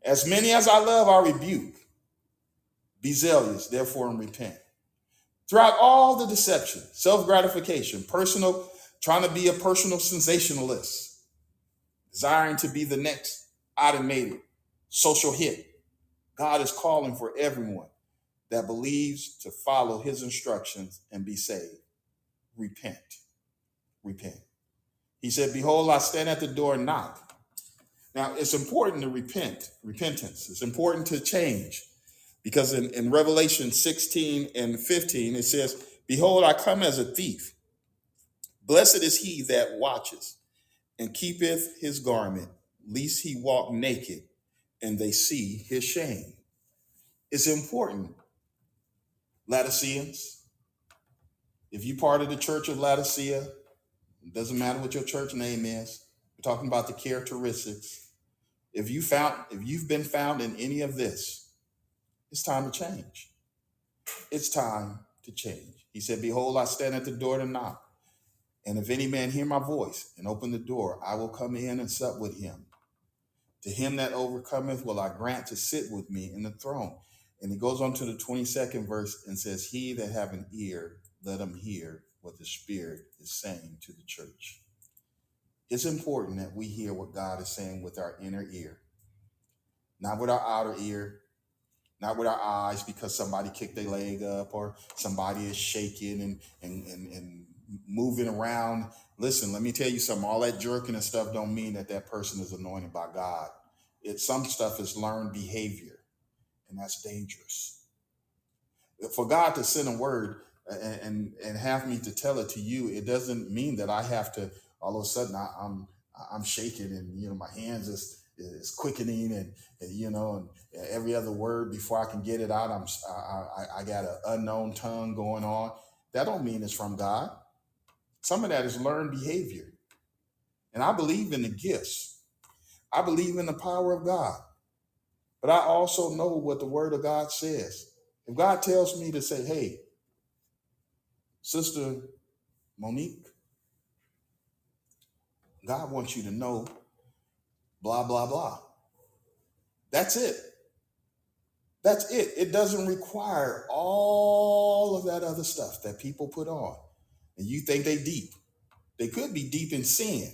Speaker 1: As many as I love, I rebuke. Be zealous, therefore, and repent. Throughout all the deception, self gratification, personal, trying to be a personal sensationalist, desiring to be the next automated social hit, God is calling for everyone that believes to follow his instructions and be saved. Repent. Repent. He said, Behold, I stand at the door and knock. Now, it's important to repent, repentance. It's important to change because in, in Revelation 16 and 15, it says, Behold, I come as a thief. Blessed is he that watches and keepeth his garment, lest he walk naked and they see his shame. It's important, Laodiceans. If you're part of the church of Laodicea, it doesn't matter what your church name is. We're talking about the characteristics. If you found, if you've been found in any of this, it's time to change. It's time to change. He said, Behold, I stand at the door to knock. And if any man hear my voice and open the door, I will come in and sup with him. To him that overcometh will I grant to sit with me in the throne. And he goes on to the 22nd verse and says, He that have an ear, let him hear what the Spirit is saying to the church. It's important that we hear what God is saying with our inner ear, not with our outer ear, not with our eyes because somebody kicked their leg up or somebody is shaking and, and, and, and moving around. Listen, let me tell you something. All that jerking and stuff don't mean that that person is anointed by God. It some stuff is learned behavior, and that's dangerous. For God to send a word and and, and have me to tell it to you, it doesn't mean that I have to all of a sudden I, I'm I'm shaking and you know my hands is is quickening and, and you know and every other word before I can get it out I'm I I got an unknown tongue going on. That don't mean it's from God. Some of that is learned behavior. And I believe in the gifts. I believe in the power of God. But I also know what the word of God says. If God tells me to say, hey, Sister Monique, God wants you to know blah, blah, blah. That's it. That's it. It doesn't require all of that other stuff that people put on. And you think they deep. They could be deep in sin,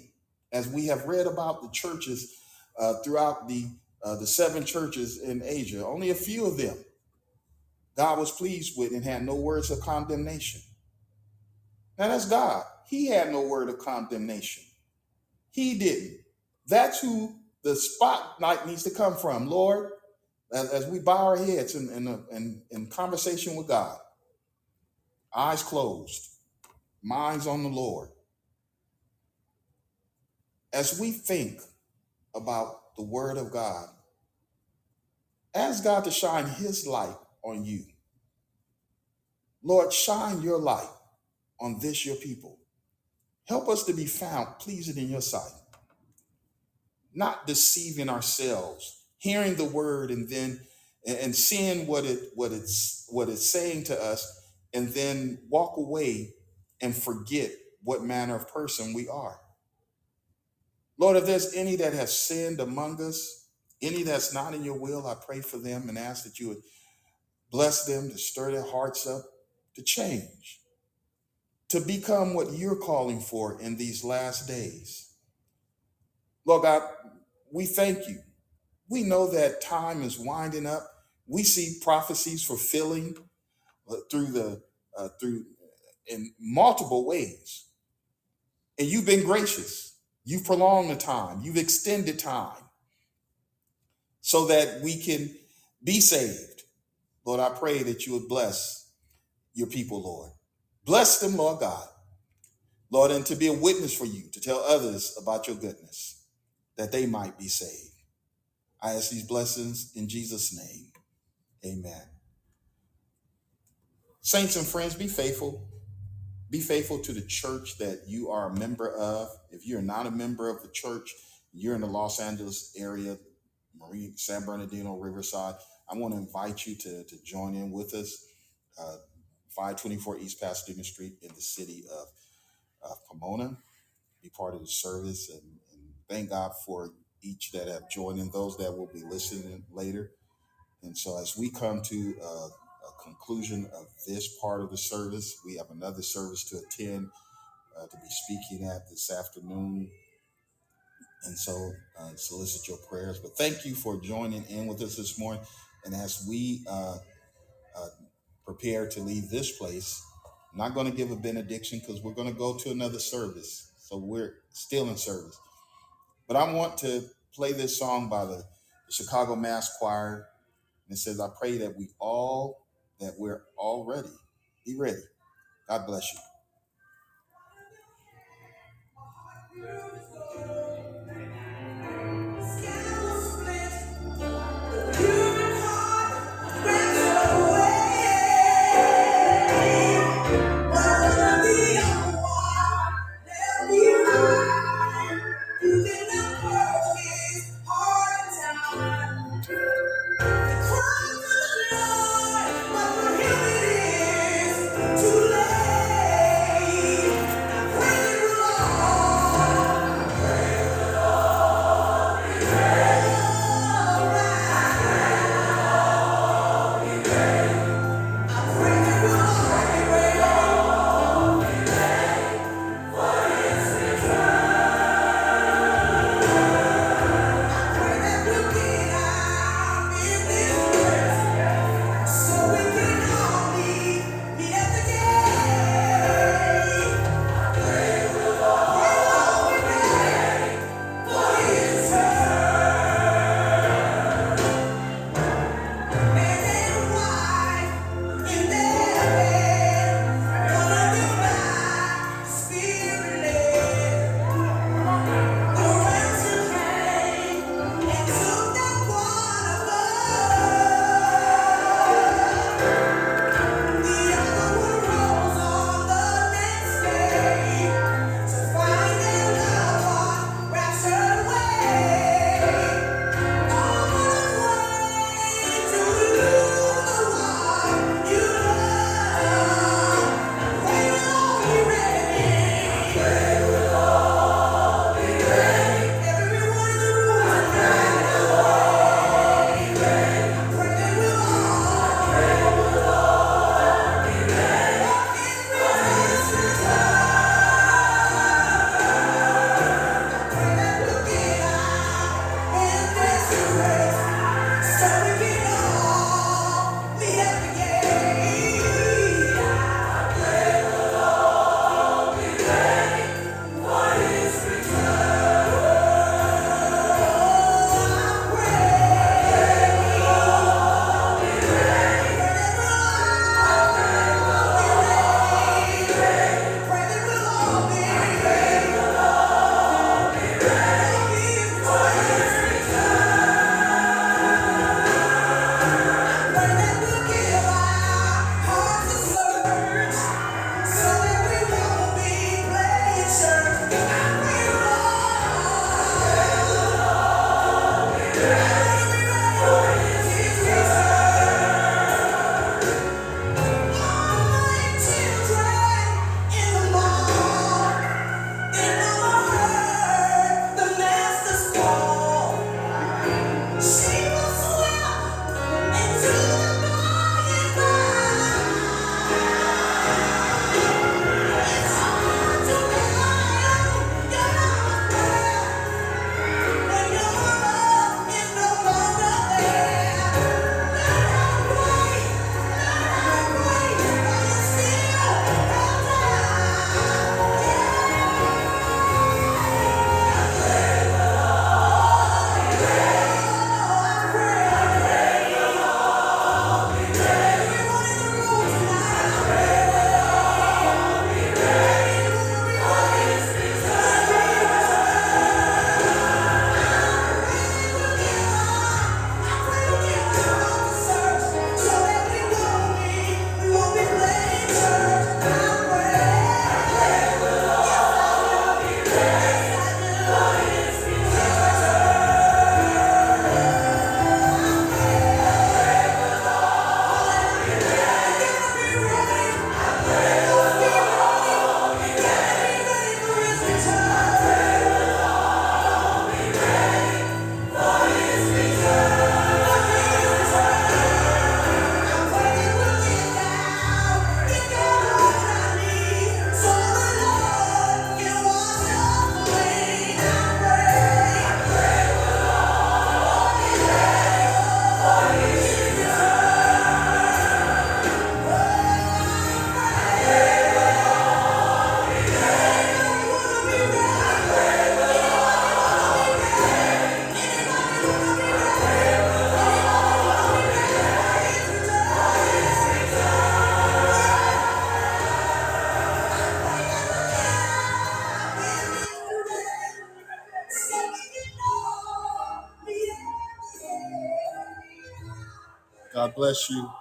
Speaker 1: as we have read about the churches uh, throughout the uh, the seven churches in Asia. Only a few of them God was pleased with and had no words of condemnation. Now that's God. He had no word of condemnation. He didn't. That's who the spotlight needs to come from, Lord. As, we bow our heads in, in, in, in conversation with God, eyes closed, minds on the Lord. As we think about the Word of God, ask God to shine His light on you. Lord, shine your light on this, your people. Help us to be found pleasing in your sight, not deceiving ourselves, hearing the word and then and seeing what it what it's what it's saying to us, and then walk away and forget what manner of person we are. Lord, if there's any that have sinned among us, any that's not in your will, I pray for them and ask that you would bless them to stir their hearts up to change, to become what you're calling for in these last days. Lord God, we thank you. We know that time is winding up. We see prophecies fulfilling uh, through the uh, through in multiple ways, and you've been gracious. You've prolonged the time. You've extended time so that we can be saved. Lord, I pray that you would bless your people, Lord. Bless them, Lord God. Lord, and to be a witness for you, to tell others about your goodness, that they might be saved. I ask these blessings in Jesus' name. Amen. Saints and friends, be faithful. Be faithful to the church that you are a member of. If you're not a member of the church, you're in the Los Angeles area, Marine, San Bernardino, Riverside. I want to invite you to, to join in with us. Uh, 524 East Pasadena Street in the city of, of Pomona. Be part of the service and, and thank God for each that have joined and those that will be listening later. And so, as we come to uh, conclusion of this part of the service. We have another service to attend uh, to be speaking at this afternoon. And so uh, solicit your prayers. But thank you for joining in with us this morning. And as we uh, uh, prepare to leave this place, I'm not going to give a benediction because we're going to go to another service. So we're still in service. But I want to play this song by the, the Chicago Mass Choir. And it says, I pray that we all, that we're all ready. Be ready. God bless you. Bless you.